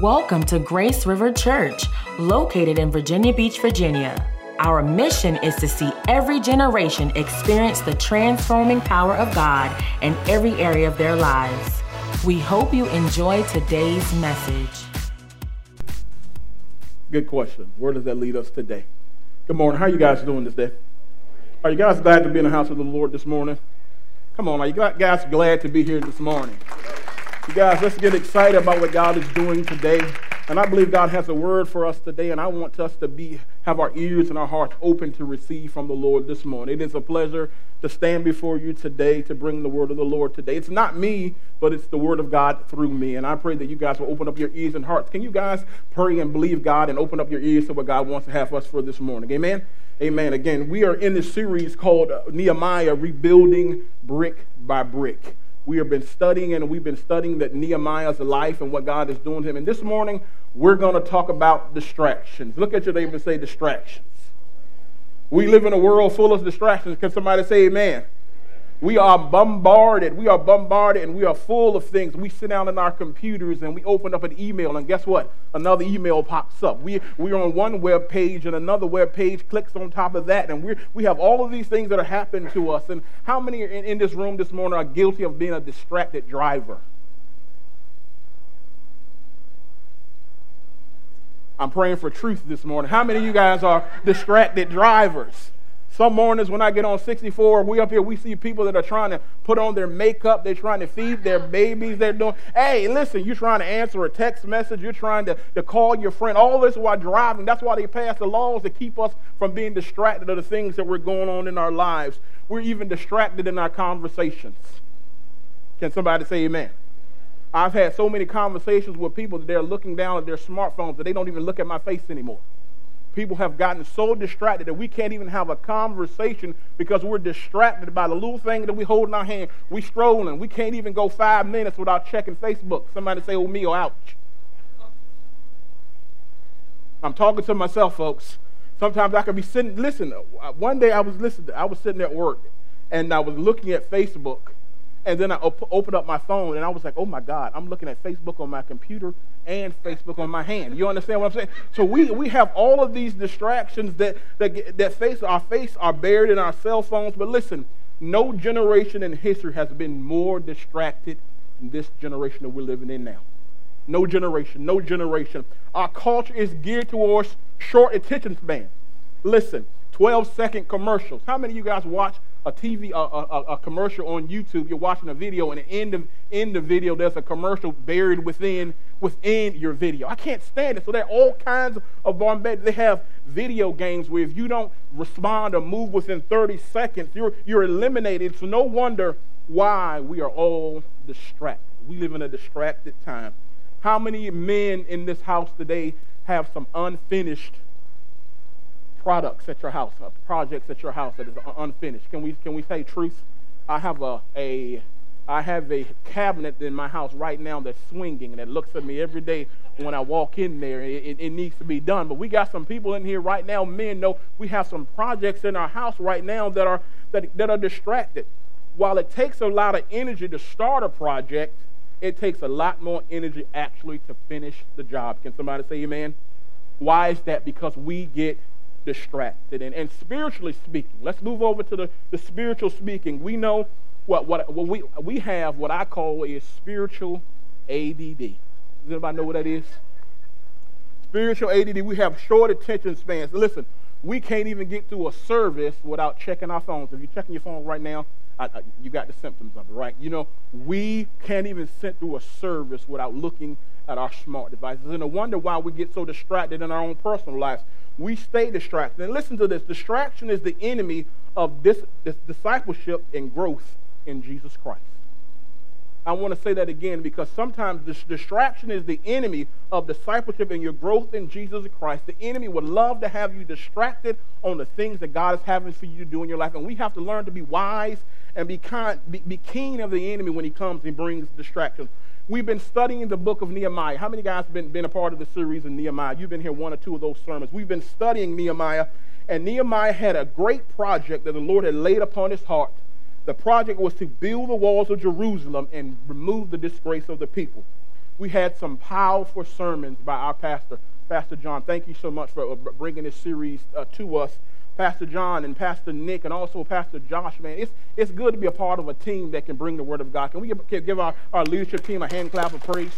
Welcome to Grace River Church, located in Virginia Beach, Virginia. Our mission is to see every generation experience the transforming power of God in every area of their lives. We hope you enjoy today's message. Good question. Where does that lead us today? Good morning. How are you guys doing this day? Are you guys glad to be in the house of the Lord this morning? Come on, are you guys glad to be here this morning? You guys, let's get excited about what God is doing today. And I believe God has a word for us today, and I want us to be have our ears and our hearts open to receive from the Lord this morning. It is a pleasure to stand before you today to bring the word of the Lord today. It's not me, but it's the word of God through me. And I pray that you guys will open up your ears and hearts. Can you guys pray and believe God and open up your ears to what God wants to have us for this morning? Amen. Amen. Again, we are in this series called uh, Nehemiah Rebuilding Brick by Brick. We have been studying and we've been studying that Nehemiah's life and what God is doing to him. And this morning, we're going to talk about distractions. Look at your neighbor and say distractions. We live in a world full of distractions. Can somebody say amen? We are bombarded. We are bombarded and we are full of things. We sit down in our computers and we open up an email, and guess what? Another email pops up. We, we're on one web page and another web page clicks on top of that, and we we have all of these things that are happening to us. And how many in, in this room this morning are guilty of being a distracted driver? I'm praying for truth this morning. How many of you guys are distracted drivers? Some mornings when I get on 64, we up here, we see people that are trying to put on their makeup. They're trying to feed their babies. They're doing, hey, listen, you're trying to answer a text message. You're trying to, to call your friend. All this while driving. That's why they pass the laws to keep us from being distracted of the things that we're going on in our lives. We're even distracted in our conversations. Can somebody say amen? I've had so many conversations with people that they're looking down at their smartphones that they don't even look at my face anymore people have gotten so distracted that we can't even have a conversation because we're distracted by the little thing that we hold in our hand. We strolling. We can't even go five minutes without checking Facebook. Somebody say, oh, me, or ouch. I'm talking to myself, folks. Sometimes I could be sitting, listen, uh, one day I was listening, I was sitting at work and I was looking at Facebook and then I op- opened up my phone and I was like, oh my God, I'm looking at Facebook on my computer and Facebook on my hand. You understand what I'm saying? So we, we have all of these distractions that, that, that face our face are buried in our cell phones. But listen, no generation in history has been more distracted than this generation that we're living in now. No generation, no generation. Our culture is geared towards short attention span. Listen, 12 second commercials. How many of you guys watch a TV, a, a, a, commercial on YouTube, you're watching a video, and at the end of video, there's a commercial buried within, within your video. I can't stand it. So there are all kinds of bombarded. They have video games where if you don't respond or move within 30 seconds, you're, you're eliminated. So no wonder why we are all distracted. We live in a distracted time. How many men in this house today have some unfinished products at your house, uh, projects at your house that is unfinished. Can we can we say truth? I have a a I have a cabinet in my house right now that's swinging and it looks at me every day when I walk in there. It, it, it, needs to be done. But we got some people in here right now, men know we have some projects in our house right now that are that, that are distracted. While it takes a lot of energy to start a project, it takes a lot more energy actually to finish the job. Can somebody say amen? Why is that? Because we get distracted. And, and spiritually speaking, let's move over to the, the spiritual speaking. We know what, what, what we, we have what I call is spiritual ADD. Does anybody know what that is? Spiritual ADD, we have short attention spans. Listen, we can't even get through a service without checking our phones. If you're checking your phone right now, I, I, you got the symptoms of it, right? You know, we can't even sit through a service without looking at our smart devices. And no wonder why we get so distracted in our own personal lives we stay distracted. And listen to this distraction is the enemy of this, this discipleship and growth in Jesus Christ. I want to say that again because sometimes this distraction is the enemy of discipleship and your growth in Jesus Christ. The enemy would love to have you distracted on the things that God is having for you to do in your life. And we have to learn to be wise and be, kind, be, be keen of the enemy when he comes and brings distractions. We've been studying the book of Nehemiah. How many guys have been, been a part of the series in Nehemiah? You've been here one or two of those sermons. We've been studying Nehemiah, and Nehemiah had a great project that the Lord had laid upon his heart. The project was to build the walls of Jerusalem and remove the disgrace of the people. we had some powerful sermons by our pastor, Pastor John. Thank you so much for uh, bringing this series uh, to us. Pastor John and Pastor Nick and also Pastor Josh, man, it's, it's good to be a part of a team that can bring the Word of God. Can we give, give our, our leadership team a hand clap of praise?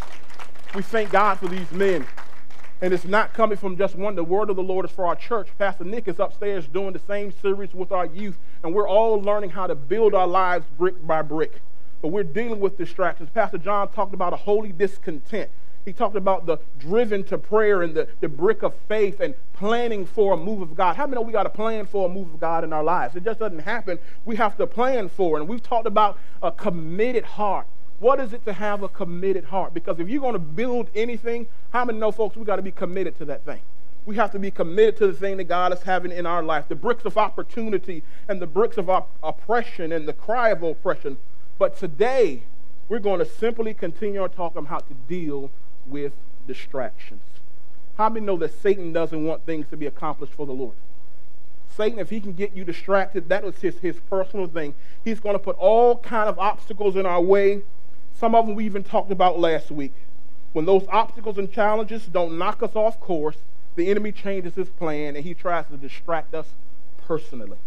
We thank God for these men. And it's not coming from just one. The word of the Lord is for our church. Pastor Nick is upstairs doing the same series with our youth, and we're all learning how to build our lives brick by brick. But we're dealing with distractions. Pastor John talked about a holy discontent. He talked about the driven to prayer and the, the brick of faith and planning for a move of God. How many know we got to plan for a move of God in our lives? It just doesn't happen. We have to plan for it. And we've talked about a committed heart. What is it to have a committed heart? Because if you're going to build anything, how many know, folks, we got to be committed to that thing? We have to be committed to the thing that God is having in our life. The bricks of opportunity and the bricks of op- oppression and the cry of oppression. But today, we're going to simply continue on talking about how to deal with distractions. How many know that Satan doesn't want things to be accomplished for the Lord? Satan, if he can get you distracted, that was his, his personal thing. He's going to put all kind of obstacles in our way some of them we even talked about last week. When those obstacles and challenges don't knock us off course, the enemy changes his plan and he tries to distract us personally.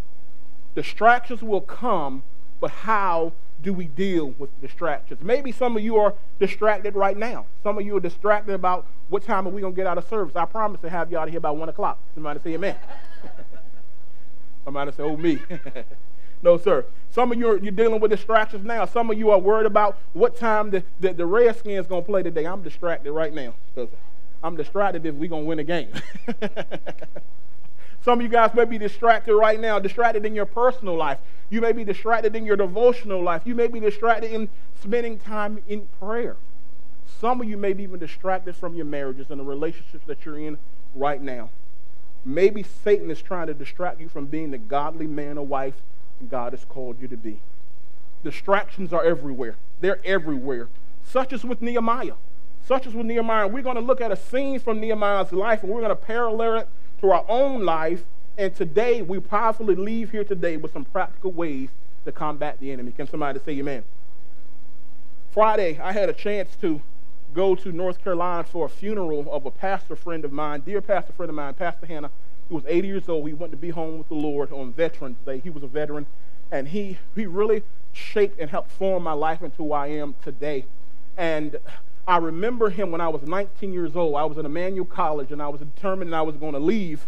Distractions will come, but how do we deal with distractions? Maybe some of you are distracted right now. Some of you are distracted about what time are we going to get out of service. I promise to have you out of here by 1 o'clock. Somebody say amen. Somebody say, oh, me. no, sir. Some of you are you're dealing with distractions now. Some of you are worried about what time the, the, the Redskins going to play today. I'm distracted right now because I'm distracted if we're going to win a game. Some of you guys may be distracted right now, distracted in your personal life. You may be distracted in your devotional life. You may be distracted in spending time in prayer. Some of you may be even distracted from your marriages and the relationships that you're in right now. Maybe Satan is trying to distract you from being the godly man or wife God has called you to be. Distractions are everywhere. They're everywhere. Such as with Nehemiah. Such as with Nehemiah. We're going to look at a scene from Nehemiah's life and we're going to parallel it to our own life. And today, we powerfully leave here today with some practical ways to combat the enemy. Can somebody say amen? Friday, I had a chance to go to North Carolina for a funeral of a pastor friend of mine, dear pastor friend of mine, Pastor Hannah he was 80 years old. He went to be home with the Lord on Veterans Day. He was a veteran, and he, he really shaped and helped form my life into who I am today. And I remember him when I was 19 years old. I was in Emmanuel College, and I was determined I was going to leave.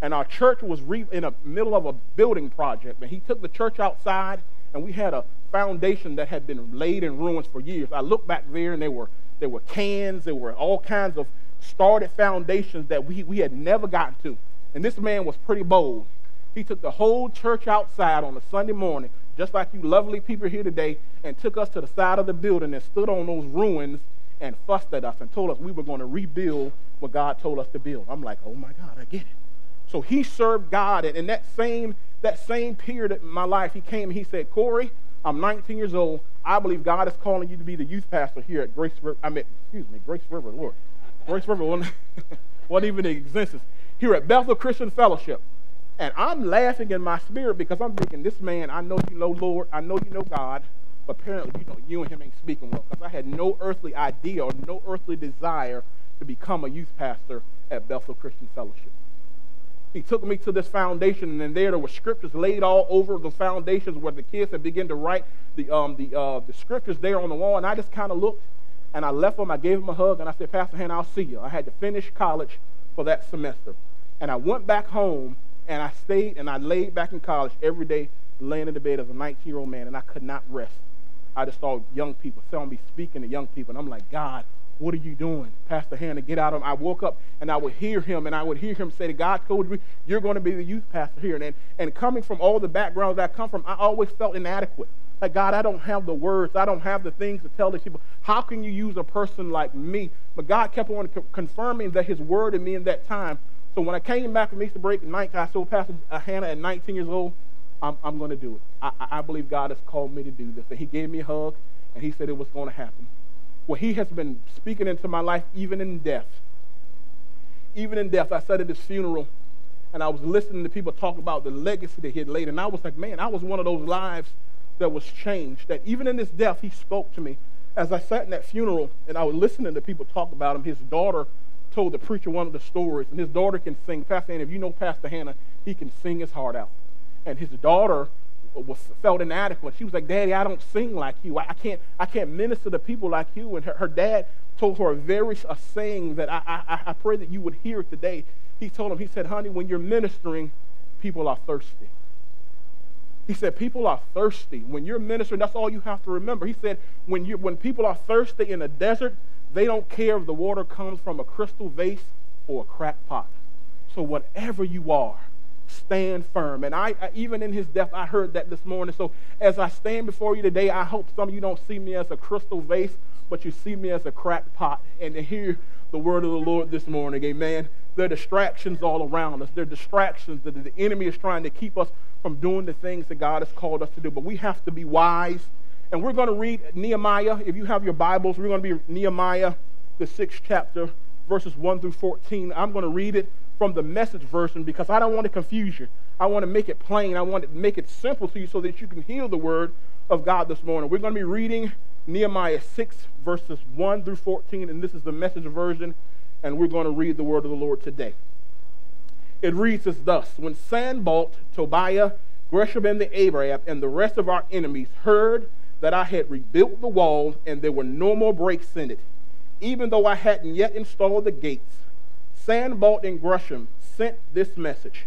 And our church was in the middle of a building project. And he took the church outside, and we had a foundation that had been laid in ruins for years. I looked back there, and there were, there were cans, there were all kinds of started foundations that we, we had never gotten to. And this man was pretty bold. He took the whole church outside on a Sunday morning, just like you lovely people here today, and took us to the side of the building and stood on those ruins and fussed at us and told us we were going to rebuild what God told us to build. I'm like, oh my God, I get it. So he served God, and in that same that same period of my life, he came and he said, Corey, I'm 19 years old. I believe God is calling you to be the youth pastor here at Grace River. I mean, excuse me, Grace River, Lord. Grace River wasn't, wasn't even in existence here at Bethel Christian Fellowship. And I'm laughing in my spirit because I'm thinking, this man, I know you know Lord, I know you know God, apparently, you know, you and him ain't speaking well. Because I had no earthly idea or no earthly desire to become a youth pastor at Bethel Christian Fellowship. He took me to this foundation, and then there there were scriptures laid all over the foundations where the kids had begun to write the, um, the, uh, the scriptures there on the wall. And I just kind of looked, and I left him. I gave him a hug, and I said, Pastor Hannah, I'll see you. I had to finish college for that semester. And I went back home and I stayed and I laid back in college every day, laying in the bed as a 19 year old man, and I could not rest. I just saw young people, saw me speaking to young people, and I'm like, God, what are you doing? Pastor Hannah, get out of him. I woke up and I would hear him and I would hear him say to God told me, You're going to be the youth pastor here. And, and coming from all the backgrounds that I come from, I always felt inadequate. Like, God, I don't have the words. I don't have the things to tell these people. How can you use a person like me? But God kept on confirming that his word in me in that time so when I came back from Easter break at night, I saw Pastor Hannah at 19 years old, I'm, I'm going to do it. I, I believe God has called me to do this. And he gave me a hug, and he said it was going to happen. Well, he has been speaking into my life even in death. Even in death, I sat at his funeral, and I was listening to people talk about the legacy that he had laid. And I was like, man, I was one of those lives that was changed. That even in his death, he spoke to me. as I sat in that funeral and I was listening to people talk about him, his daughter told the preacher one of the stories, and his daughter can sing. Pastor Hannah, if you know Pastor Hannah, he can sing his heart out. And his daughter was felt inadequate. She was like, "Daddy, I don't sing like you. I, I can't. I can't minister to people like you." And her, her dad told her a very a saying that I, I I pray that you would hear today. He told him, he said, "Honey, when you're ministering, people are thirsty." He said, people are thirsty. When you're ministering, that's all you have to remember. He said, when, you, when people are thirsty in a desert, they don't care if the water comes from a crystal vase or a cracked pot. So whatever you are, stand firm. And I, I, even in his death, I heard that this morning. So as I stand before you today, I hope some of you don't see me as a crystal vase, but you see me as a cracked pot. And to hear the word of the Lord this morning, amen. There are distractions all around us. There are distractions that the enemy is trying to keep us from doing the things that God has called us to do. But we have to be wise. And we're going to read Nehemiah. If you have your Bibles, we're going to be Nehemiah, the sixth chapter, verses 1 through 14. I'm going to read it from the message version because I don't want to confuse you. I want to make it plain. I want to make it simple to you so that you can hear the word of God this morning. We're going to be reading Nehemiah 6, verses 1 through 14, and this is the message version, and we're going to read the word of the Lord today. It reads as thus When Sanballat, Tobiah, Geshem, and the Arab, and the rest of our enemies heard that I had rebuilt the wall and there were no more breaks in it, even though I hadn't yet installed the gates, Sanballat and Geshem sent this message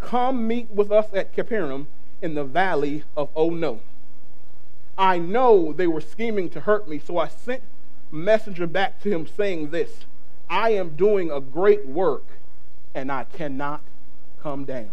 Come meet with us at Capernaum in the valley of Ono. I know they were scheming to hurt me, so I sent a messenger back to him saying this I am doing a great work, and I cannot come down.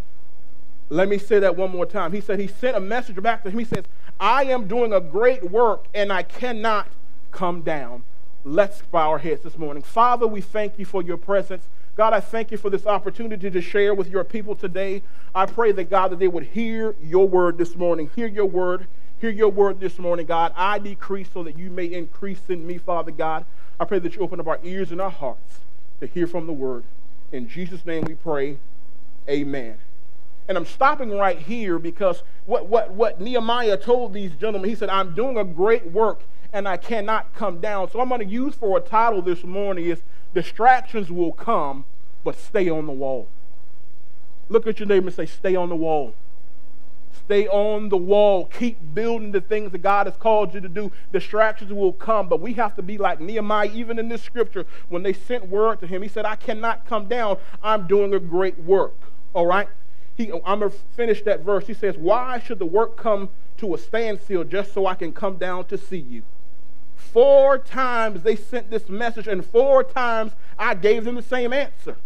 Let me say that one more time. He said he sent a messenger back to him. He says, I am doing a great work, and I cannot come down. Let's bow our heads this morning. Father, we thank you for your presence. God, I thank you for this opportunity to share with your people today. I pray that, God, that they would hear your word this morning, hear your word hear your word this morning, God. I decrease so that you may increase in me, Father God. I pray that you open up our ears and our hearts to hear from the word. In Jesus' name we pray. Amen. And I'm stopping right here because what, what, what Nehemiah told these gentlemen, he said, I'm doing a great work and I cannot come down. So I'm going to use for a title this morning is Distractions Will Come, but Stay on the Wall. Look at your neighbor and say, Stay on the wall. Stay on the wall. Keep building the things that God has called you to do. Distractions will come, but we have to be like Nehemiah, even in this scripture, when they sent word to him. He said, I cannot come down. I'm doing a great work. All right? He, I'm going to finish that verse. He says, Why should the work come to a standstill just so I can come down to see you? Four times they sent this message, and four times I gave them the same answer.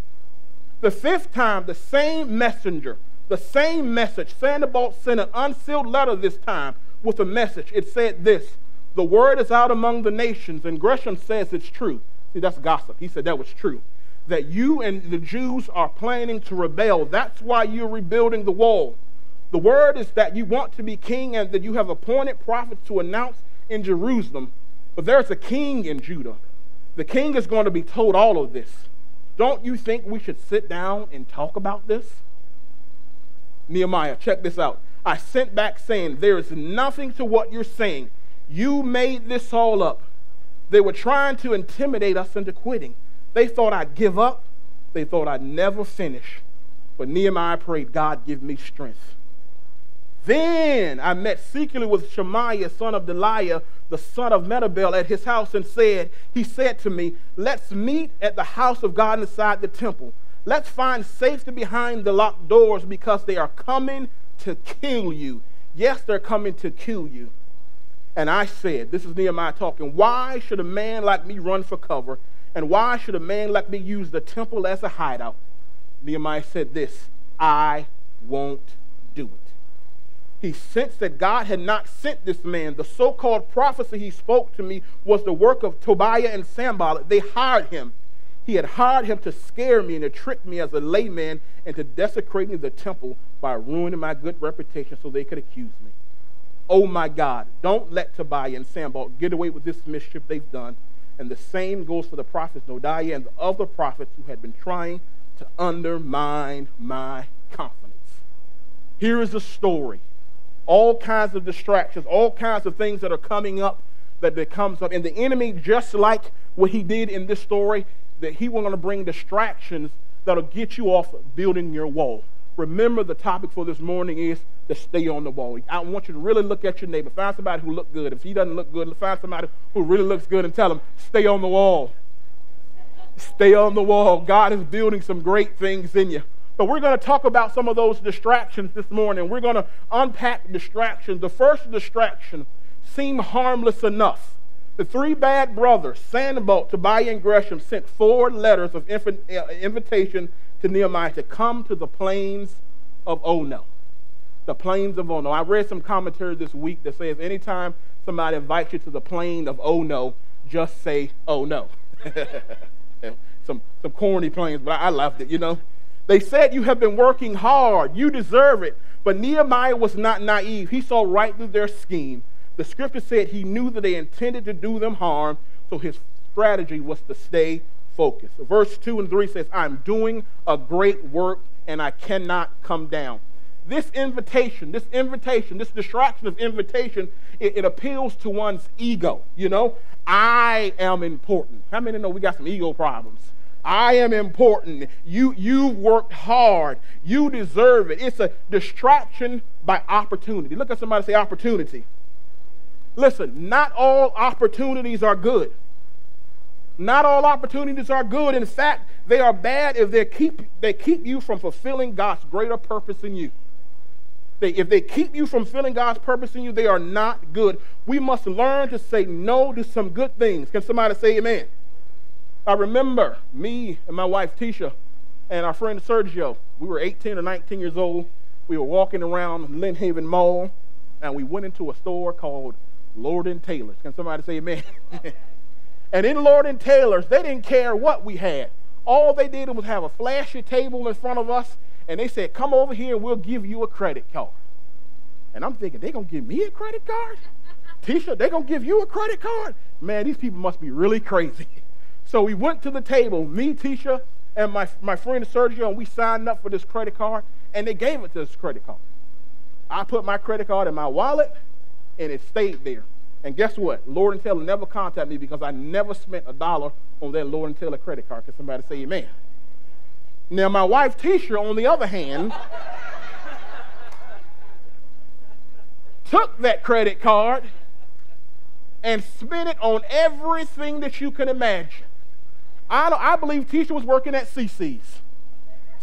The fifth time, the same messenger the same message. Sanballat sent an unsealed letter this time with a message. It said this The word is out among the nations, and Geshem says it's true. See, that's gossip. He said that was true. That you and the Jews are planning to rebel. That's why you're rebuilding the wall. The word is that you want to be king and that you have appointed prophets to announce in Jerusalem. But there's a king in Judah. The king is going to be told all of this. Don't you think we should sit down and talk about this? Nehemiah, check this out. I sent back saying, There is nothing to what you're saying. You made this all up. They were trying to intimidate us into quitting. They thought I'd give up. They thought I'd never finish. But Nehemiah prayed, God, give me strength. Then I met secretly with Shemaiah, son of Delaiah, the son of Mehetabel, at his house and said, He said to me, Let's meet at the house of God inside the temple. Let's find safety behind the locked doors because they are coming to kill you. Yes, they're coming to kill you. And I said, This is Nehemiah talking, why should a man like me run for cover? And why should a man like me use the temple as a hideout? Nehemiah said this I won't. He sensed that God had not sent this man. The so called prophecy he spoke to me was the work of Tobiah and Sanballat. They hired him. He had hired him to scare me and to trick me as a layman and to desecrate the temple by ruining my good reputation so they could accuse me. Oh my God, don't let Tobiah and Sanballat get away with this mischief they've done. And the same goes for the prophets Noadiah and the other prophets who had been trying to undermine my confidence. Here is the story. All kinds of distractions, all kinds of things that are coming up that, comes up. And the enemy, just like what he did in this story, that he will going to bring distractions that'll get you off building your wall. Remember, the topic for this morning is to stay on the wall. I want you to really look at your neighbor. Find somebody who looks good. If he doesn't look good, find somebody who really looks good and tell him, stay on the wall. Stay on the wall. God is building some great things in you. But we're going to talk about some of those distractions this morning. We're going to unpack distractions. The first distraction seemed harmless enough. The three bad brothers, Sanballat, Tobiah, and Geshem, sent four letters of uh, invitation to Nehemiah to come to the plains of Ono. The plains of Ono. I read some commentary this week that says anytime somebody invites you to the plain of Ono, just say, oh no. some, some corny plains, but I loved it, you know. They said, You have been working hard. You deserve it. But Nehemiah was not naive. He saw right through their scheme. The scripture said he knew that they intended to do them harm, so his strategy was to stay focused. Verse 2 and 3 says, I'm doing a great work and I cannot come down. This invitation, this invitation, this distraction of invitation, it, it appeals to one's ego. You know, I am important. How many know we got some ego problems? I am important. You, you've worked hard. You deserve it. It's a distraction by opportunity. Look at somebody say opportunity. Listen, not all opportunities are good. Not all opportunities are good. In fact, they are bad if they keep, they keep you from fulfilling God's greater purpose in you. They, if they keep you from fulfilling God's purpose in you, they are not good. We must learn to say no to some good things. Can somebody say amen? I remember me and my wife Tisha and our friend Sergio. We were 18 or 19 years old. We were walking around Lynnhaven Mall, and we went into a store called Lord and Taylor's. Can somebody say amen? and in Lord and Taylor's, they didn't care what we had. All they did was have a flashy table in front of us, and they said, Come over here and we'll give you a credit card. And I'm thinking, they're going to give me a credit card? Tisha, they're going to give you a credit card? Man, these people must be really crazy. So we went to the table, me, Tisha, and my, my friend Sergio, and we signed up for this credit card, and they gave it to this credit card. I put my credit card in my wallet, and it stayed there. And guess what? Lord and Taylor never contacted me because I never spent a dollar on that Lord and Taylor credit card. Can somebody say amen? Now, my wife, Tisha, on the other hand, took that credit card and spent it on everything that you can imagine. I, I believe Tisha was working at Cici's.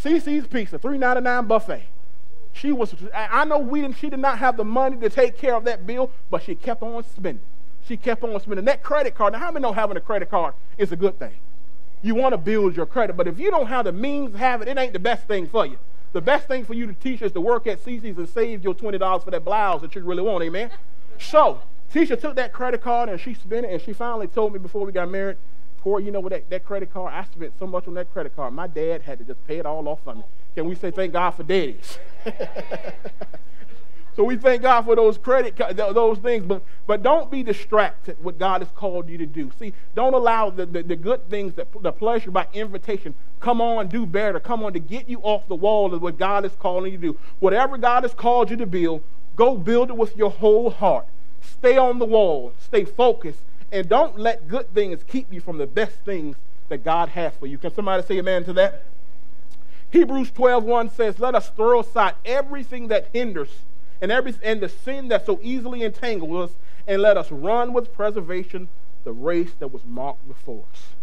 Cici's Pizza, three ninety nine buffet. She was, I know we didn't, she did not have the money to take care of that bill, but she kept on spending. She kept on spending. That credit card, now how many know having a credit card is a good thing? You want to build your credit, but if you don't have the means to have it, it ain't the best thing for you. The best thing for you to teach is to work at Cici's and save your $20 for that blouse that you really want, amen? So, Tisha took that credit card and she spent it, and she finally told me before we got married, Corey, you know what, that, that credit card, I spent so much on that credit card. My dad had to just pay it all off for me. Can we say thank God for daddies? so we thank God for those credit those things, but but don't be distracted what God has called you to do. See, don't allow the, the, the good things, that, the pleasure by invitation, come on, do better, come on to get you off the wall of what God is calling you to do. Whatever God has called you to build, go build it with your whole heart. Stay on the wall, stay focused, and don't let good things keep you from the best things that God has for you. Can somebody say amen to that? Hebrews 12:1 says, "Let us throw aside everything that hinders and every and the sin that so easily entangles us, and let us run with preservation the race that was marked before us."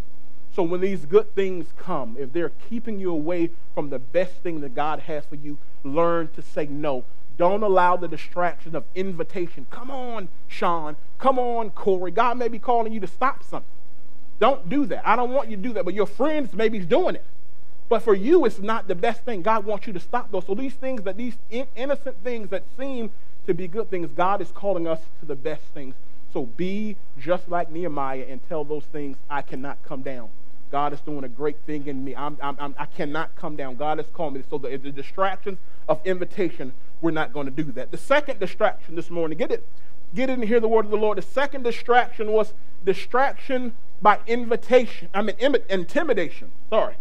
So when these good things come, if they're keeping you away from the best thing that God has for you, learn to say no. Don't allow the distraction of invitation. Come on, Sean. Come on, Corey. God may be calling you to stop something. Don't do that. I don't want you to do that, but your friends may be doing it. But for you, it's not the best thing. God wants you to stop those. So these things that these innocent things that seem to be good things, God is calling us to the best things. So be just like Nehemiah and tell those things, I cannot come down. God is doing a great thing in me. I'm, I'm, I'm, I cannot come down. God is calling me. So the, the distractions of invitation, we're not going to do that. The second distraction this morning, get it, get it and hear the word of the Lord. The second distraction was distraction by invitation. I mean, intimidation. Sorry.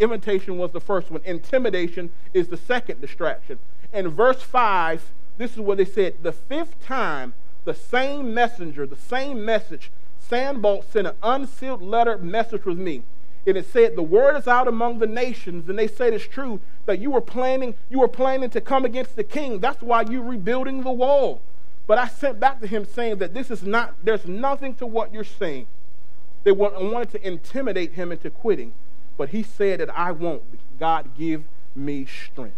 Invitation was the first one. Intimidation is the second distraction. In verse 5, this is what they said The fifth time the same messenger, the same message, Sanballat sent an unsealed letter message with me. And it said, The word is out among the nations, and they said it's true that you were planning, you were planning to come against the king. That's why you're rebuilding the wall. But I sent back to him saying that this is not, there's nothing to what you're saying. They wanted to intimidate him into quitting. But he said that I won't. God give me strength.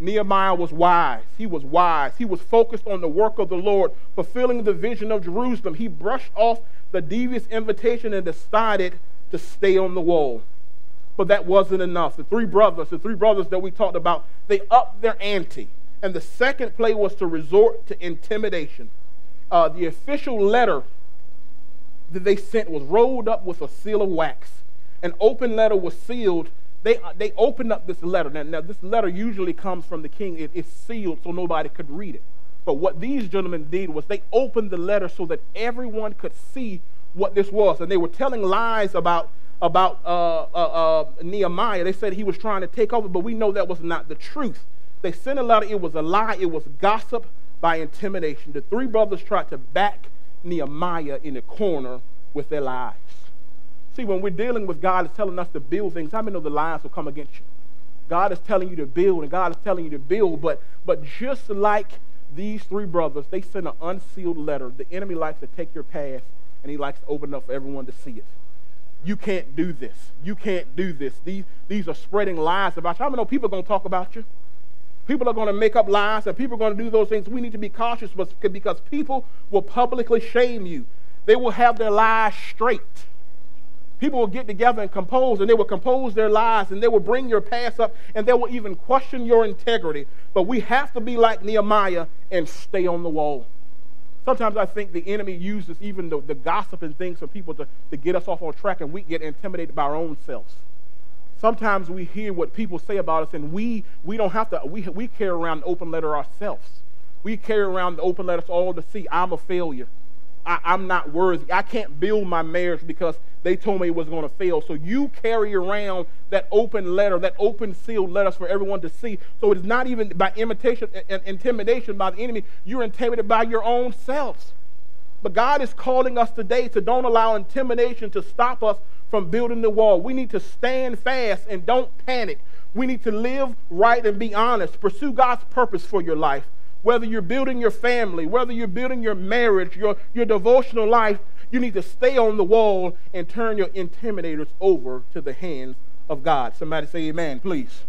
Nehemiah was wise. He was wise. He was focused on the work of the Lord, fulfilling the vision of Jerusalem. He brushed off the devious invitation and decided to stay on the wall. But that wasn't enough. The three brothers, the three brothers that we talked about, they upped their ante. And the second play was to resort to intimidation. Uh, the official letter that they sent was rolled up with a seal of wax. An open letter was sealed. They, uh, they opened up this letter. Now, now, this letter usually comes from the king. It, it's sealed so nobody could read it. But what these gentlemen did was they opened the letter so that everyone could see what this was. And they were telling lies about, about uh, uh, uh, Nehemiah. They said he was trying to take over, but we know that was not the truth. They sent a letter, it was a lie, it was gossip by intimidation. The three brothers tried to back Nehemiah in a corner with their lies. See, when we're dealing with God is telling us to build things, how many know the lies will come against you? God is telling you to build, and God is telling you to build, but but just like these three brothers, they sent an unsealed letter. The enemy likes to take your past and he likes to open up for everyone to see it. You can't do this. You can't do this. These, these are spreading lies about you. I know people are going to talk about you. People are going to make up lies and people are going to do those things. We need to be cautious because people will publicly shame you. They will have their lies straight. People will get together and compose, and they will compose their lies, and they will bring your past up, and they will even question your integrity. But we have to be like Nehemiah and stay on the wall. Sometimes I think the enemy uses even the, the gossip and things for people to, to get us off on track and we get intimidated by our own selves. Sometimes we hear what people say about us and we, we don't have to, we, we carry around the open letter ourselves. We carry around the open letters all to see I'm a failure. I, I'm not worthy. I can't build my marriage because they told me it was going to fail. So you carry around that open letter, that open sealed letters for everyone to see. So it's not even by imitation and intimidation by the enemy. You're intimidated by your own selves. But God is calling us today to don't allow intimidation to stop us from building the wall. We need to stand fast and don't panic. We need to live right and be honest. Pursue God's purpose for your life. Whether you're building your family, whether you're building your marriage, your, your devotional life, you need to stay on the wall and turn your intimidators over to the hands of God. Somebody say amen, please.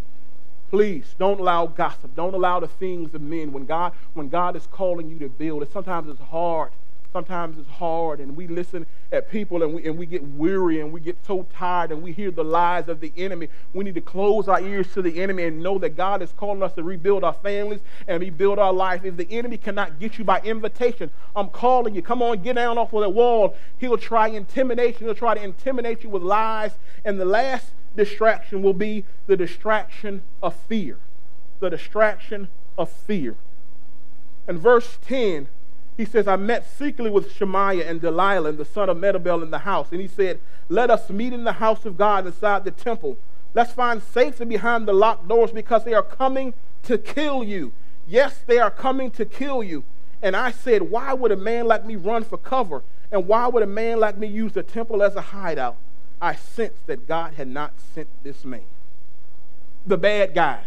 Please don't allow gossip. Don't allow the things of men. When God, when God is calling you to build, it sometimes it's hard sometimes it's hard and we listen at people and we, and we get weary and we get so tired and we hear the lies of the enemy. We need to close our ears to the enemy and know that God is calling us to rebuild our families and rebuild our life. If the enemy cannot get you by invitation, I'm calling you. Come on, get down off of that wall. He'll try intimidation. He'll try to intimidate you with lies. And the last distraction will be the distraction of fear. The distraction of fear. In verse 10, he says, I met secretly with Shemaiah and Delilah, and the son of Metabel in the house. And he said, Let us meet in the house of God inside the temple. Let's find safety behind the locked doors because they are coming to kill you. Yes, they are coming to kill you. And I said, Why would a man like me run for cover? And why would a man like me use the temple as a hideout? I sensed that God had not sent this man. The bad guys.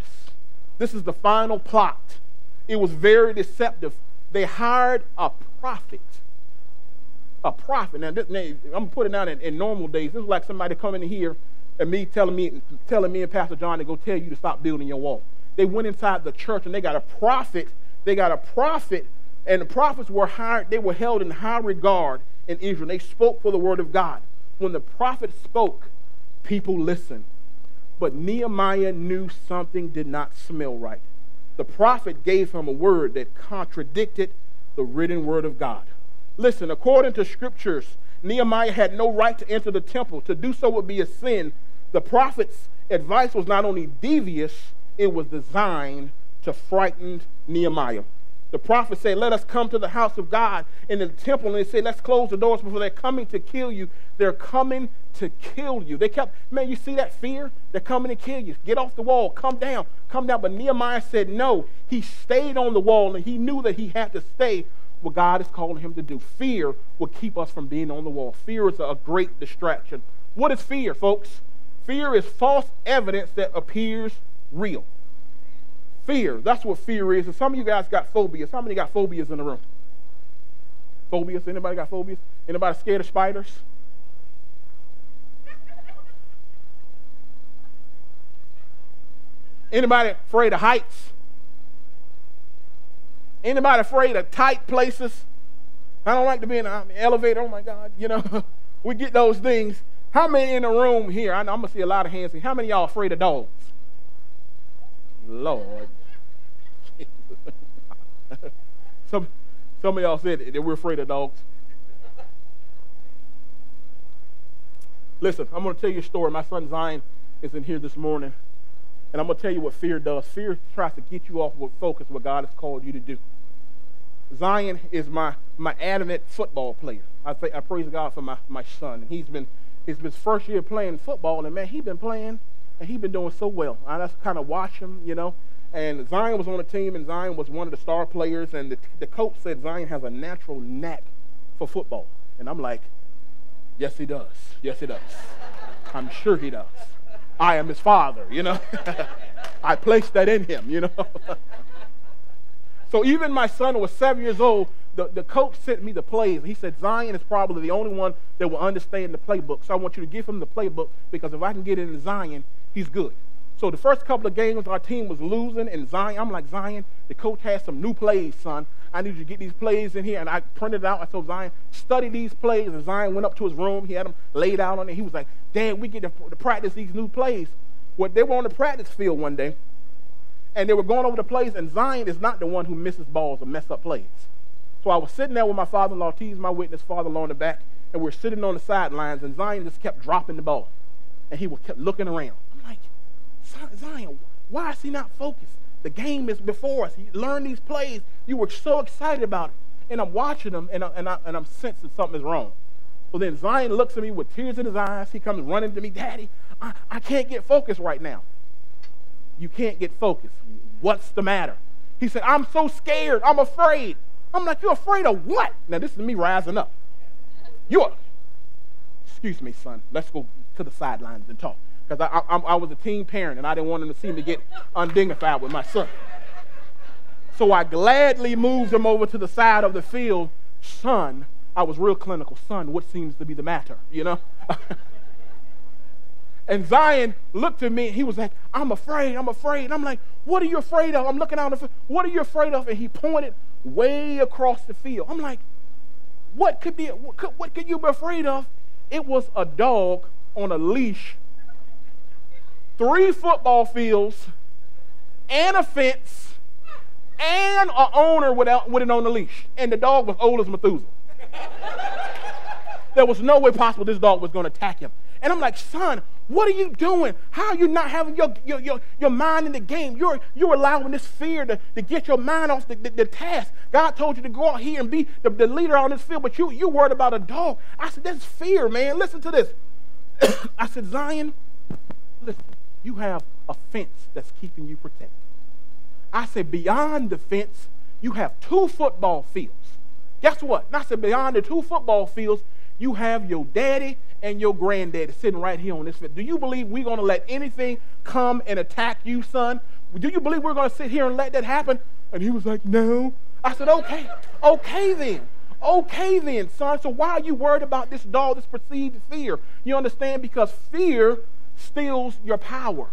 This is the final plot. It was very deceptive they hired a prophet. A prophet. Now, this, I'm putting out in, in normal days. This is like somebody coming in here and me telling me, telling me and Pastor John to go tell you to stop building your wall. They went inside the church and they got a prophet. They got a prophet, and the prophets were hired. They were held in high regard in Israel. They spoke for the word of God. When the prophet spoke, people listened. But Nehemiah knew something did not smell right the prophet gave him a word that contradicted the written word of God. Listen, according to scriptures, Nehemiah had no right to enter the temple. To do so would be a sin. The prophet's advice was not only devious, it was designed to frighten Nehemiah. The prophet said, Let us come to the house of God in the temple. And they said, Let's close the doors before they're coming to kill you. They're coming to kill you. They kept, man, you see that fear? They're coming to kill you. Get off the wall. Come down. Come down. But Nehemiah said no. He stayed on the wall and he knew that he had to stay. what God is calling him to do. Fear will keep us from being on the wall. Fear is a great distraction. What is fear, folks? Fear is false evidence that appears real. Fear, that's what fear is. And some of you guys got phobias. How many got phobias in the room? Phobias? Anybody got phobias? Anybody scared of spiders? Anybody afraid of heights? Anybody afraid of tight places? I don't like to be in an elevator. Oh my God, you know, we get those things. How many in the room here? I I'm gonna see a lot of hands. How many y'all afraid of dogs? Lord. some, some of y'all said that we're afraid of dogs. Listen, I'm going to tell you a story. My son Zion is in here this morning, and I'm going to tell you what fear does. Fear tries to get you off with focus what God has called you to do. Zion is my, my adamant football player. I, th- I praise God for my, my son. And he's been his first year playing football, and man, he's been playing and he's been doing so well. I just kind of watch him, you know. And Zion was on the team, and Zion was one of the star players. And the, the coach said Zion has a natural knack for football. And I'm like, yes, he does. Yes, he does. I'm sure he does. I am his father, you know. I placed that in him, you know. so even my son was seven years old. The, the coach sent me the plays. He said Zion is probably the only one that will understand the playbook. So I want you to give him the playbook because if I can get into Zion, he's good. So the first couple of games, our team was losing, and Zion, I'm like, Zion, the coach has some new plays, son. I need you to get these plays in here. And I printed it out. I told Zion, study these plays. And Zion went up to his room. He had them laid out on it. He was like, Dad, we get to, to practice these new plays. Well, they were on the practice field one day, and they were going over the plays, and Zion is not the one who misses balls or mess up plays. So I was sitting there with my father-in-law, he's my witness, father-in-law in the back, and we are sitting on the sidelines, and Zion just kept dropping the ball. And he was kept looking around. I'm like, Zion, why is he not focused? The game is before us. You learn these plays. You were so excited about it. And I'm watching him, and, I, and, I, and I'm sensing something is wrong. So then Zion looks at me with tears in his eyes. He comes running to me, Daddy, I, I can't get focused right now. You can't get focused. What's the matter? He said, I'm so scared. I'm afraid. I'm like, You're afraid of what? Now, this is me rising up. You're, excuse me, son. Let's go to the sidelines and talk because I, I, I was a teen parent and I didn't want him to see me get undignified with my son. So I gladly moved him over to the side of the field. Son, I was real clinical. Son, what seems to be the matter? You know? and Zion looked at me and he was like, I'm afraid, I'm afraid. I'm like, what are you afraid of? I'm looking out the. What are you afraid of? And he pointed way across the field. I'm like, what could be, what could, what could you be afraid of? It was a dog on a leash three football fields and a fence and an owner without, with it on the leash. And the dog was old as Methuselah. there was no way possible this dog was going to attack him. And I'm like, son, what are you doing? How are you not having your, your, your, your mind in the game? You're, you're allowing this fear to, to get your mind off the, the, the task. God told you to go out here and be the, the leader on this field, but you, you worried about a dog. I said, that's fear, man. Listen to this. I said, Zion, listen, you have a fence that's keeping you protected. I said, beyond the fence, you have two football fields. Guess what? And I said, beyond the two football fields, you have your daddy and your granddaddy sitting right here on this fence. Do you believe we're going to let anything come and attack you, son? Do you believe we're going to sit here and let that happen? And he was like, no. I said, okay, okay then. Okay then, son. So why are you worried about this dog, this perceived fear? You understand? Because fear steals your power.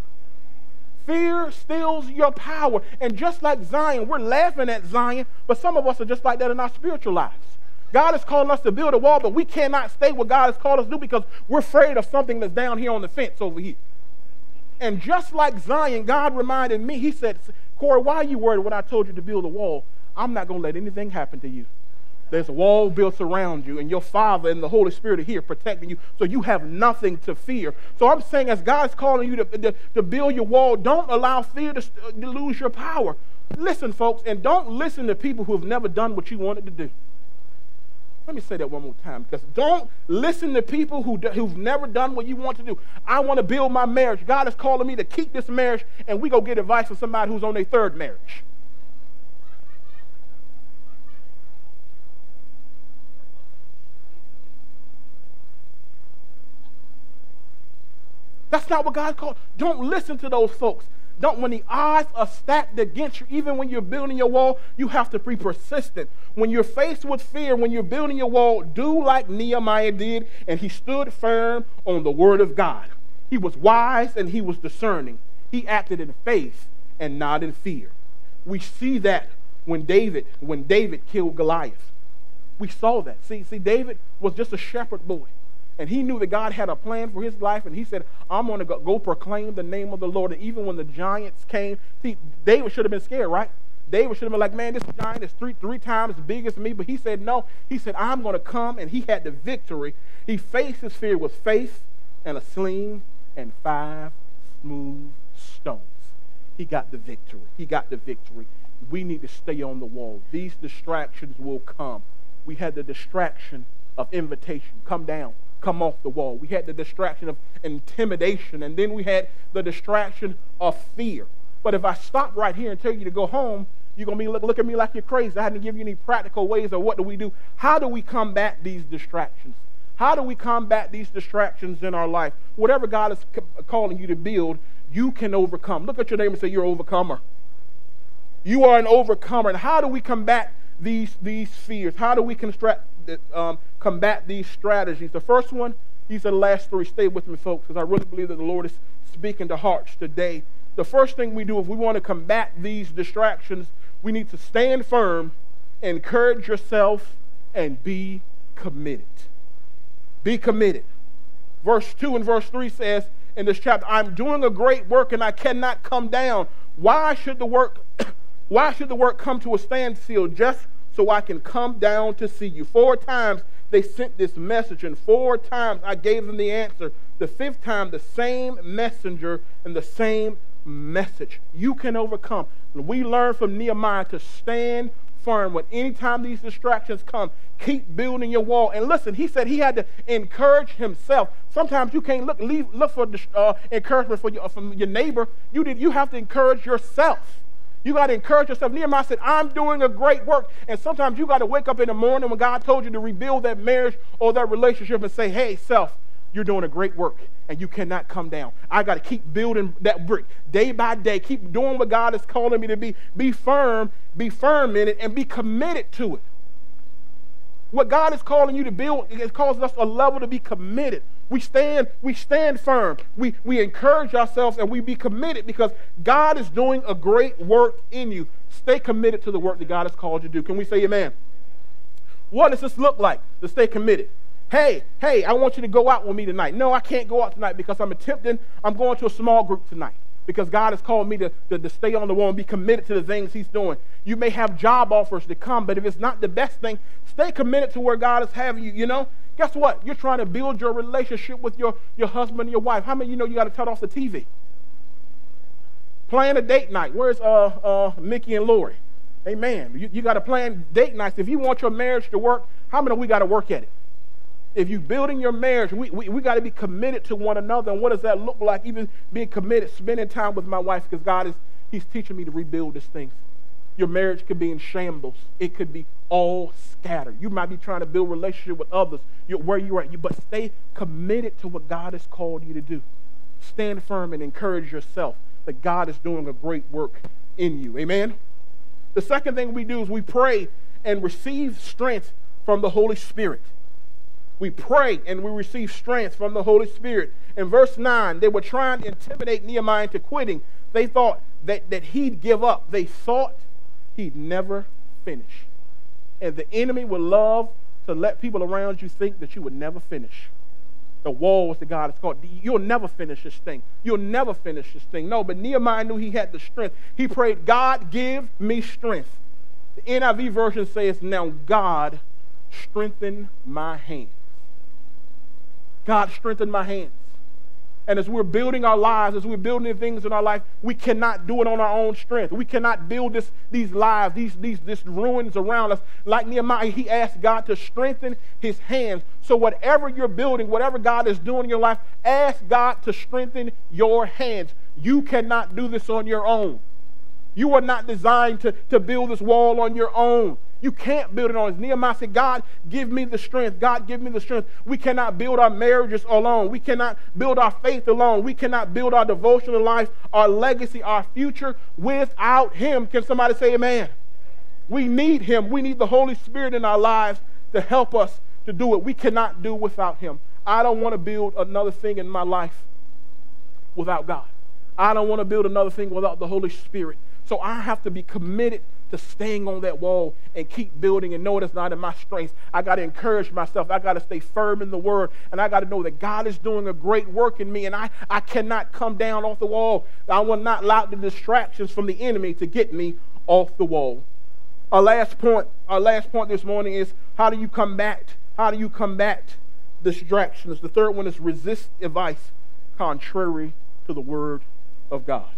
Fear steals your power. And just like Zion, we're laughing at Zion, but some of us are just like that in our spiritual lives. God is calling us to build a wall, but we cannot stay what God has called us to do because we're afraid of something that's down here on the fence over here. And just like Zion, God reminded me, He said, Corey, why are you worried when I told you to build a wall? I'm not going to let anything happen to you. There's a wall built around you, and your Father and the Holy Spirit are here protecting you, so you have nothing to fear. So I'm saying, as God's calling you to, to, to build your wall, don't allow fear to, to lose your power. Listen, folks, and don't listen to people who have never done what you wanted to do. Let me say that one more time because don't listen to people who who've never done what you want to do. I want to build my marriage. God is calling me to keep this marriage, and we go get advice from somebody who's on their third marriage. That's not what God called. Don't listen to those folks. Don't when the odds are stacked against you, even when you're building your wall, you have to be persistent. When you're faced with fear, when you're building your wall, do like Nehemiah did, and he stood firm on the word of God. He was wise and he was discerning. He acted in faith and not in fear. We see that when David, when David killed Goliath. We saw that. See, see, David was just a shepherd boy and he knew that God had a plan for his life, and he said, I'm going to go, proclaim the name of the Lord. And even when the giants came, see, David should have been scared, right? David should have been like, man, this giant is three, three times big as me. But he said, no. He said, I'm going to come, and he had the victory. He faced his fear with faith and a sling and five smooth stones. He got the victory. He got the victory. We need to stay on the wall. These distractions will come. We had the distraction of invitation. Come down come off the wall. We had the distraction of intimidation, and then we had the distraction of fear. But if I stop right here and tell you to go home, you're going to be look, look at me like you're crazy. I hadn't give you any practical ways of what do we do. How do we combat these distractions? How do we combat these distractions in our life? Whatever God is calling you to build, you can overcome. Look at your neighbor and say, You're an overcomer. You are an overcomer. And how do we combat these, these fears? How do we construct, um, combat these strategies. The first one, these are the last three. Stay with me, folks, because I really believe that the Lord is speaking to hearts today. The first thing we do if we want to combat these distractions, we need to stand firm, encourage yourself, and be committed. Be committed. Verse 2 and verse 3 says in this chapter, I'm doing a great work and I cannot come down. Why should the work why should the work come to a standstill just so I can come down to see you? Four times they sent this message, and four times I gave them the answer. The fifth time, the same messenger and the same message. You can overcome. We learn from Nehemiah to stand firm when anytime these distractions come, keep building your wall. And listen, he said he had to encourage himself. Sometimes you can't look leave, look for uh, encouragement for your, from your neighbor. You did. You have to encourage yourself. You got to encourage yourself. Nehemiah said, I'm doing a great work. And sometimes you got to wake up in the morning when God told you to rebuild that marriage or that relationship and say, hey, self, you're doing a great work and you cannot come down. I got to keep building that brick day by day. Keep doing what God is calling me to be. Be firm, be firm in it, and be committed to it. What God is calling you to build, it calls us a level to be committed. We stand, we stand firm. We, we encourage ourselves and we be committed because God is doing a great work in you. Stay committed to the work that God has called you to do. Can we say amen? What does this look like to stay committed? Hey, hey, I want you to go out with me tonight. No, I can't go out tonight because I'm attempting, I'm going to a small group tonight because God has called me to, to, to, stay on the wall and be committed to the things He's doing. You may have job offers to come, but if it's not the best thing, stay committed to where God is having you. You know, Guess what? You're trying to build your relationship with your, your husband and your wife. How many you know you got to turn off the TV? Plan a date night. Where's uh, uh, Mickey and Lori? Amen. You, you got to plan date nights. If you want your marriage to work, how many we got to work at it? If you're building your marriage, we, we, we got to be committed to one another. And what does that look like? Even being committed, spending time with my wife, because God is He's teaching me to rebuild these things. Your marriage could be in shambles. It could be all scattered. You might be trying to build relationship with others you're, where you're at, you, but stay committed to what God has called you to do. Stand firm and encourage yourself that God is doing a great work in you. Amen? The second thing we do is we pray and receive strength from the Holy Spirit. We pray and we receive strength from the Holy Spirit. In verse 9, they were trying to intimidate Nehemiah into quitting. They thought that, that he'd give up. They thought he'd never finish. And the enemy would love to let people around you think that you would never finish. The walls that God has called. You'll never finish this thing. You'll never finish this thing. No, but Nehemiah knew he had the strength. He prayed, God, give me strength. The NIV version says, Now God strengthen my hands. God strengthen my hands. And as we're building our lives, as we're building things in our life, we cannot do it on our own strength. We cannot build this, these lives, these, these, these ruins around us. Like Nehemiah, he asked God to strengthen his hands. So whatever you're building, whatever God is doing in your life, ask God to strengthen your hands. You cannot do this on your own. You are not designed to, to build this wall on your own. You can't build it on his. Nehemiah said, God, give me the strength. God, give me the strength. We cannot build our marriages alone. We cannot build our faith alone. We cannot build our devotional life, our legacy, our future without him. Can somebody say amen? We need him. We need the Holy Spirit in our lives to help us to do it. We cannot do without him. I don't want to build another thing in my life without God. I don't want to build another thing without the Holy Spirit. So I have to be committed to staying on that wall and keep building and know it's not in my strength. I got to encourage myself. I got to stay firm in the word. And I got to know that God is doing a great work in me. And I, I cannot come down off the wall. I will not allow the distractions from the enemy to get me off the wall. Our last point, our last point this morning is how do you combat? How do you combat distractions? The third one is resist advice contrary to the word of God.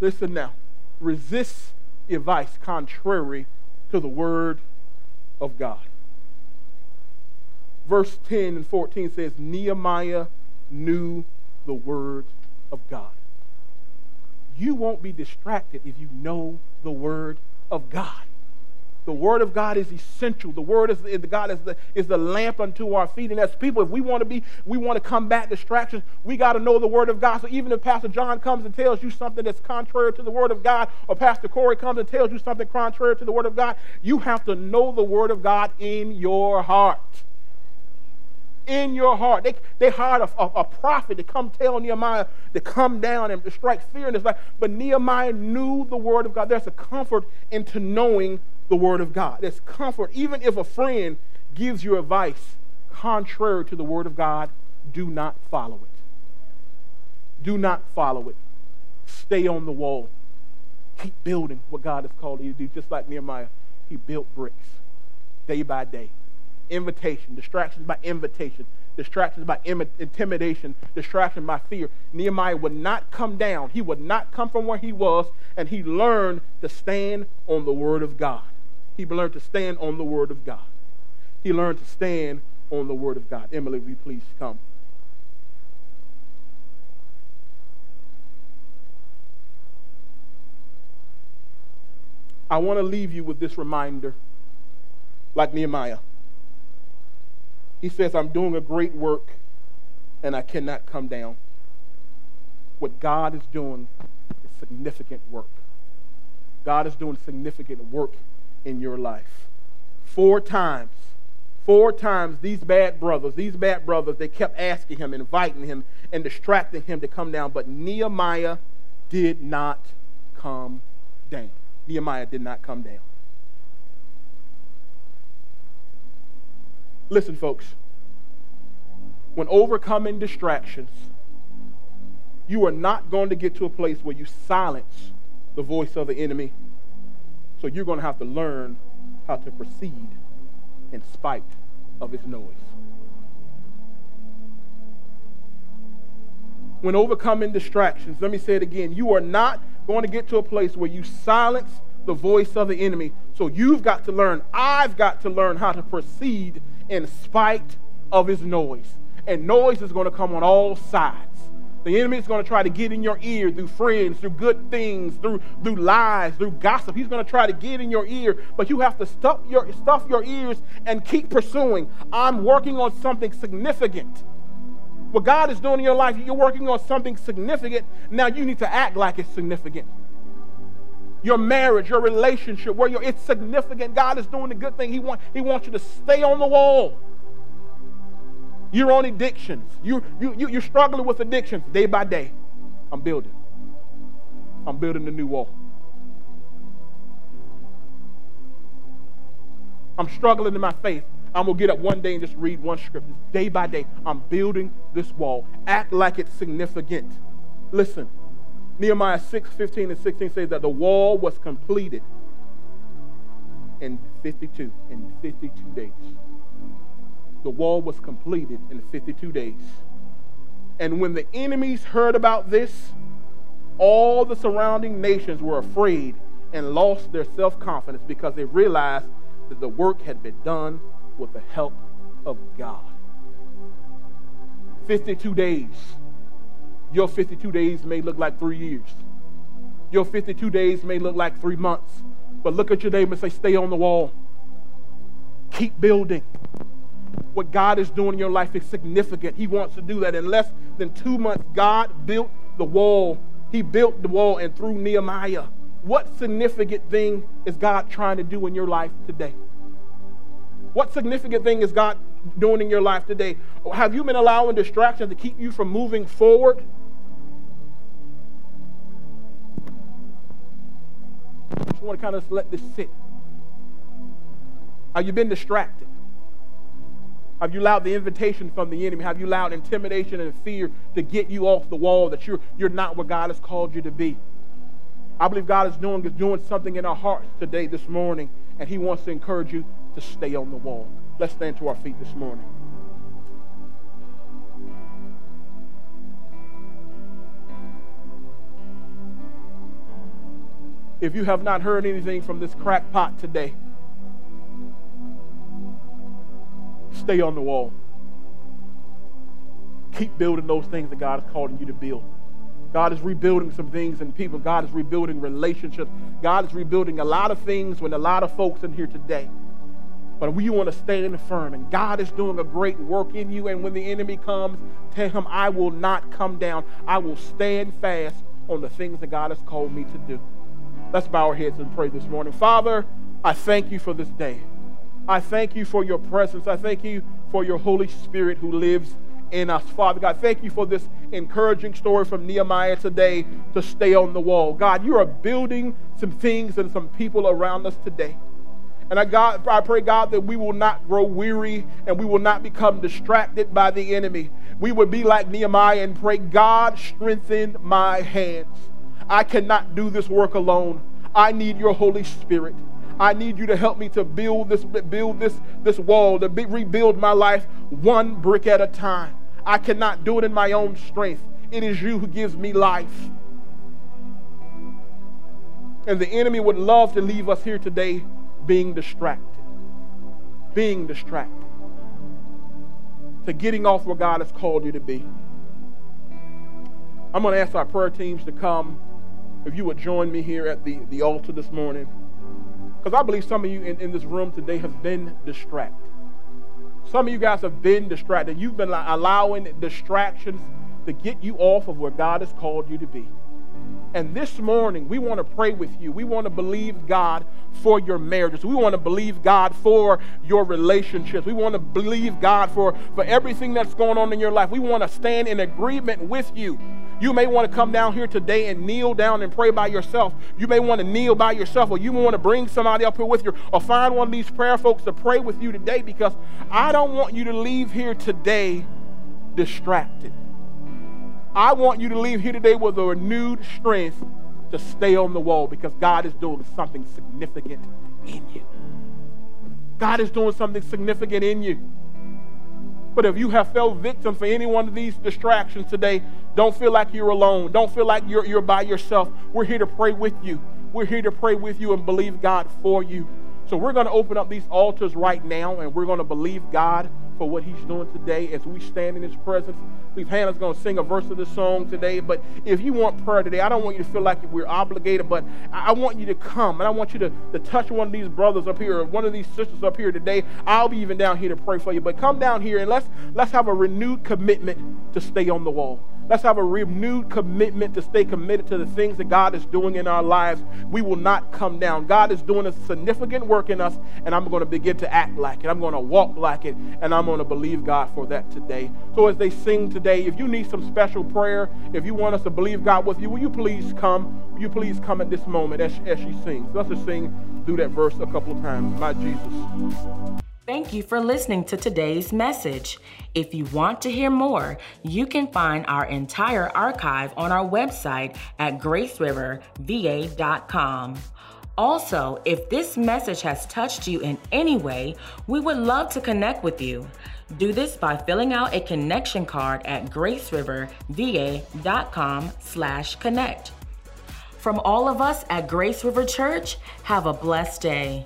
Listen now. Resist advice contrary to the word of God. Verse 10 and 14 says, Nehemiah knew the word of God. You won't be distracted if you know the word of God. The word of God is essential. The word of God is the, is the lamp unto our feet. And as people, if we want to be, we want to combat distractions, we got to know the word of God. So even if Pastor John comes and tells you something that's contrary to the word of God, or Pastor Corey comes and tells you something contrary to the word of God, you have to know the word of God in your heart. In your heart. They, they hired a, a, a prophet to come tell Nehemiah to come down and to strike fear in his life. But Nehemiah knew the word of God. There's a comfort into knowing the Word of God. There's comfort. Even if a friend gives you advice contrary to the Word of God, do not follow it. Do not follow it. Stay on the wall. Keep building what God has called you to do. Just like Nehemiah, he built bricks day by day. Invitation, distractions by invitation, distractions by Im- intimidation, distraction by fear. Nehemiah would not come down. He would not come from where he was, and he learned to stand on the Word of God. He learned to stand on the Word of God. He learned to stand on the Word of God. Emily, will you please come? I want to leave you with this reminder, like Nehemiah. He says, I'm doing a great work and I cannot come down. What God is doing is significant work. God is doing significant work in your life. Four times, four times, these bad brothers, these bad brothers, they kept asking him, inviting him, and distracting him to come down. But Nehemiah did not come down. Nehemiah did not come down. Listen, folks. When overcoming distractions, you are not going to get to a place where you silence the voice of the enemy so you're going to have to learn how to proceed in spite of its noise. When overcoming distractions, let me say it again, you are not going to get to a place where you silence the voice of the enemy. So you've got to learn, I've got to learn how to proceed in spite of his noise. And noise is going to come on all sides. The enemy is going to try to get in your ear through friends, through good things, through, through lies, through gossip. He's going to try to get in your ear, but you have to stuff your, stuff your ears and keep pursuing. I'm working on something significant. What God is doing in your life, you're working on something significant. Now you need to act like it's significant. Your marriage, your relationship, where you're, it's significant. God is doing a good thing. He, want, he wants you to stay on the wall. You're on addictions. You, you, you, you're struggling with addictions day by day. I'm building. I'm building a new wall. I'm struggling in my faith. I'm going to get up one day and just read one scripture. Day by day, I'm building this wall. Act like it's significant. Listen, Nehemiah 6, 15 and 16 says that the wall was completed in 52, in 52 days the wall was completed in 52 days. And when the enemies heard about this, all the surrounding nations were afraid and lost their self confidence because they realized that the work had been done with the help of God. 52 days. Your 52 days may look like three years. Your 52 days may look like three months. But look at your neighbor and say, stay on the wall. Keep building. What God is doing in your life is significant. He wants to do that. In less than two months, God built the wall. He built the wall and through Nehemiah. What significant thing is God trying to do in your life today? What significant thing is God doing in your life today? Have you been allowing distractions to keep you from moving forward? I just want to kind of let this sit. Have you been distracted? Have you allowed the invitation from the enemy? Have you allowed intimidation and fear to get you off the wall that you're, you're not what God has called you to be? I believe God is doing, is doing something in our hearts today, this morning, and He wants to encourage you to stay on the wall. Let's stand to our feet this morning. If you have not heard anything from this crackpot today, stay on the wall. Keep building those things that God is calling you to build. God is rebuilding some things in people. God is rebuilding relationships. God is rebuilding a lot of things with a lot of folks in here today. But we want to stand firm. And God is doing a great work in you. And when the enemy comes, tell him, I will not come down. I will stand fast on the things that God has called me to do. Let's bow our heads and pray this morning. Father, I thank you for this day. I thank you for your presence. I thank you for your Holy Spirit who lives in us. Father God, thank you for this encouraging story from Nehemiah today to stay on the wall. God, you are building some things and some people around us today. And I, God, I pray, God, that we will not grow weary and we will not become distracted by the enemy. We would be like Nehemiah and pray, God, strengthen my hands. I cannot do this work alone. I need your Holy Spirit. I need you to help me to build this, build this, this wall, to be, rebuild my life one brick at a time. I cannot do it in my own strength. It is you who gives me life. And the enemy would love to leave us here today being distracted. Being distracted. To getting off where God has called you to be. I'm going to ask our prayer teams to come. If you would join me here at the, the altar this morning. Because I believe some of you in, in this room today have been distracted. Some of you guys have been distracted. You've been allowing distractions to get you off of where God has called you to be. And this morning, we want to pray with you. We want to believe God for your marriages. We want to believe God for your relationships. We want to believe God for, for everything that's going on in your life. We want to stand in agreement with you. You may want to come down here today and kneel down and pray by yourself. You may want to kneel by yourself, or you may want to bring somebody up here with you, or find one of these prayer folks to pray with you today because I don't want you to leave here today distracted. I want you to leave here today with a renewed strength to stay on the wall because God is doing something significant in you. God is doing something significant in you. But if you have fell victim for any one of these distractions today, don't feel like you're alone. Don't feel like you're, you're by yourself. We're here to pray with you. We're here to pray with you and believe God for you. So we're going to open up these altars right now and we're going to believe God for what he's doing today as we stand in his presence. Believe Hannah's going to sing a verse of the song today. But if you want prayer today, I don't want you to feel like we're obligated, but I want you to come and I want you to, to touch one of these brothers up here or one of these sisters up here today. I'll be even down here to pray for you. But come down here and let's let's have a renewed commitment to stay on the wall. Let's have a renewed commitment to stay committed to the things that God is doing in our lives. We will not come down. God is doing a significant work in us, and I'm going to begin to act like it. I'm going to walk like it, and I'm going to believe God for that today. So as they sing today, if you need some special prayer, if you want us to believe God with you, will you please come? Will you please come at this moment as, as she sings? Let's just sing through that verse a couple of times. My Jesus. Thank you for listening to today's message. If you want to hear more, you can find our entire archive on our website at graceriverva.com. Also, if this message has touched you in any way, we would love to connect with you. Do this by filling out a connection card at graceriverva.com slash connect. From all of us at Grace River Church, have a blessed day.